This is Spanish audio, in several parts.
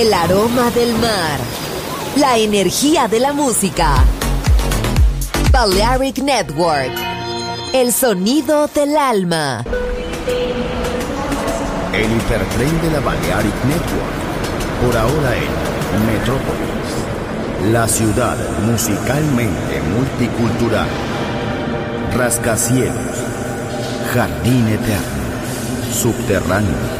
El aroma del mar. La energía de la música. Balearic Network. El sonido del alma. El hipertren de la Balearic Network. Por ahora en Metrópolis. La ciudad musicalmente multicultural. Rascacielos. Jardín eterno. Subterráneo.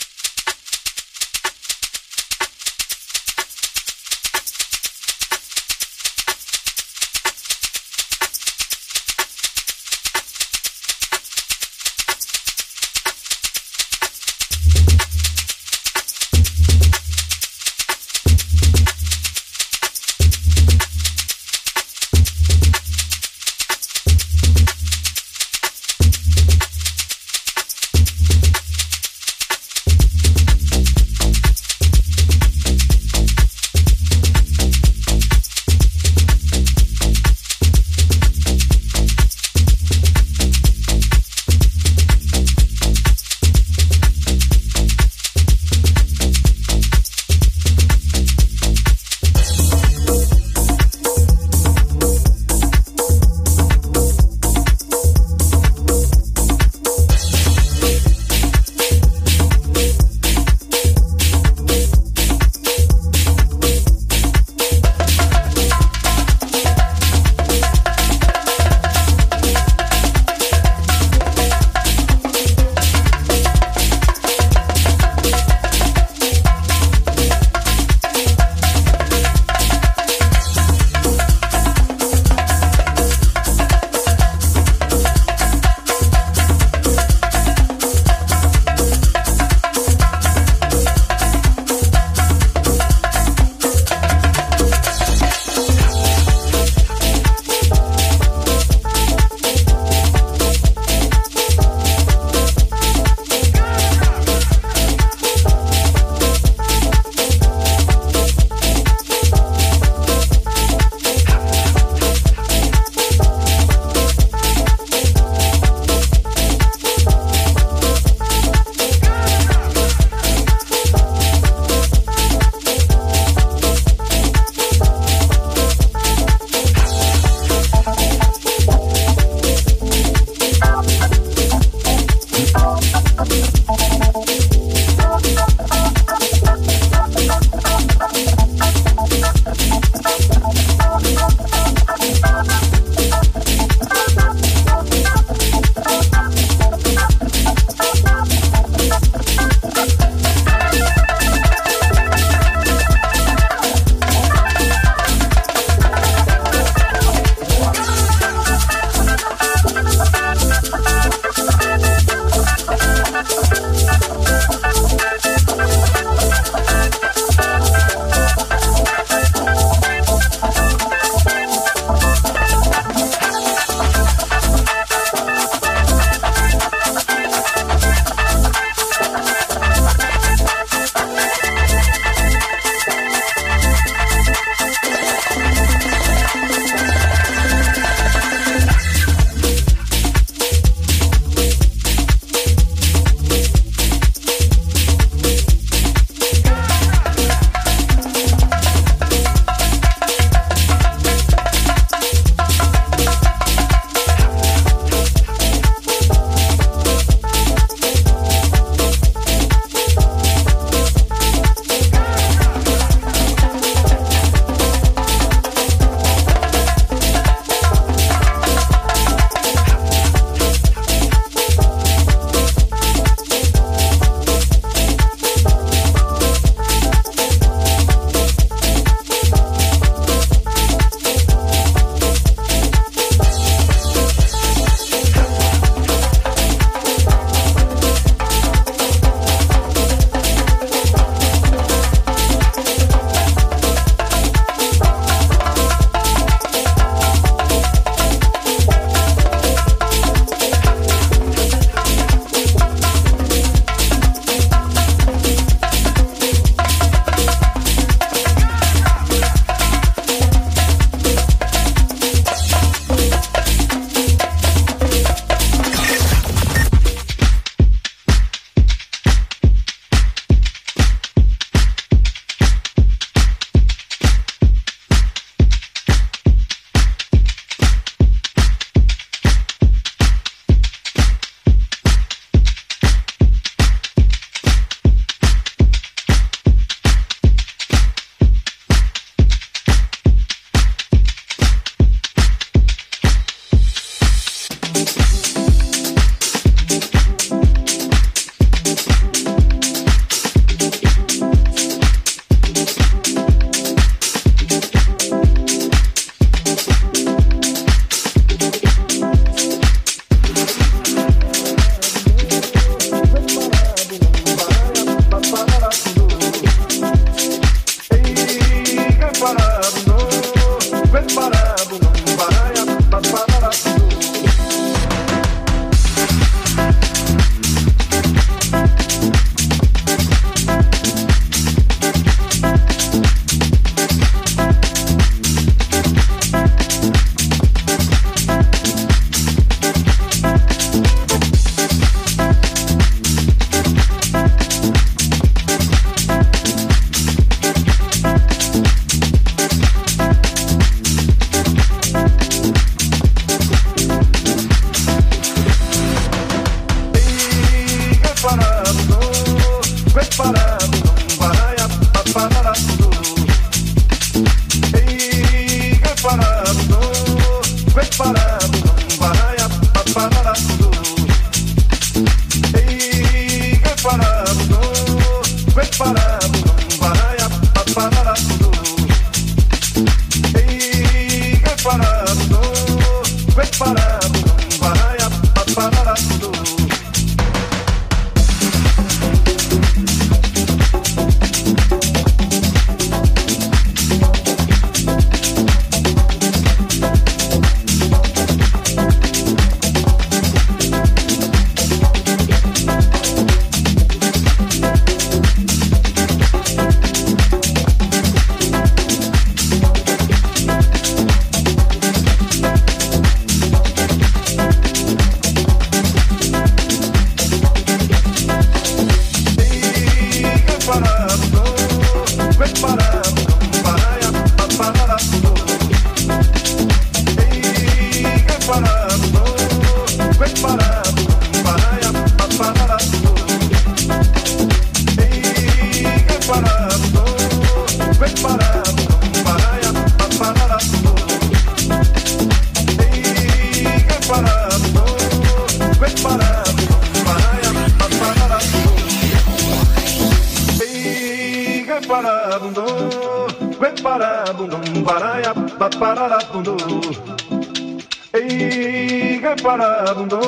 parabundô,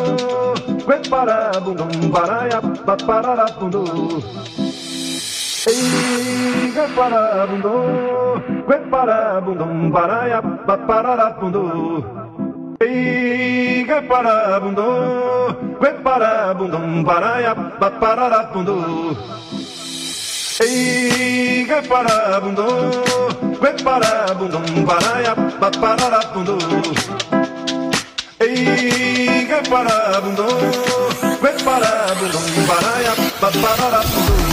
parabundo, parabundô, paraia, pararabundô. Ei, que parabundô, que parabundô, paraia. Ei, que parabundô, que parabundô, paraia. Ei, que parabundô, que parabundô, paraia. Ei, que é parabundum, que é parabundum, paraia, é pararabundum.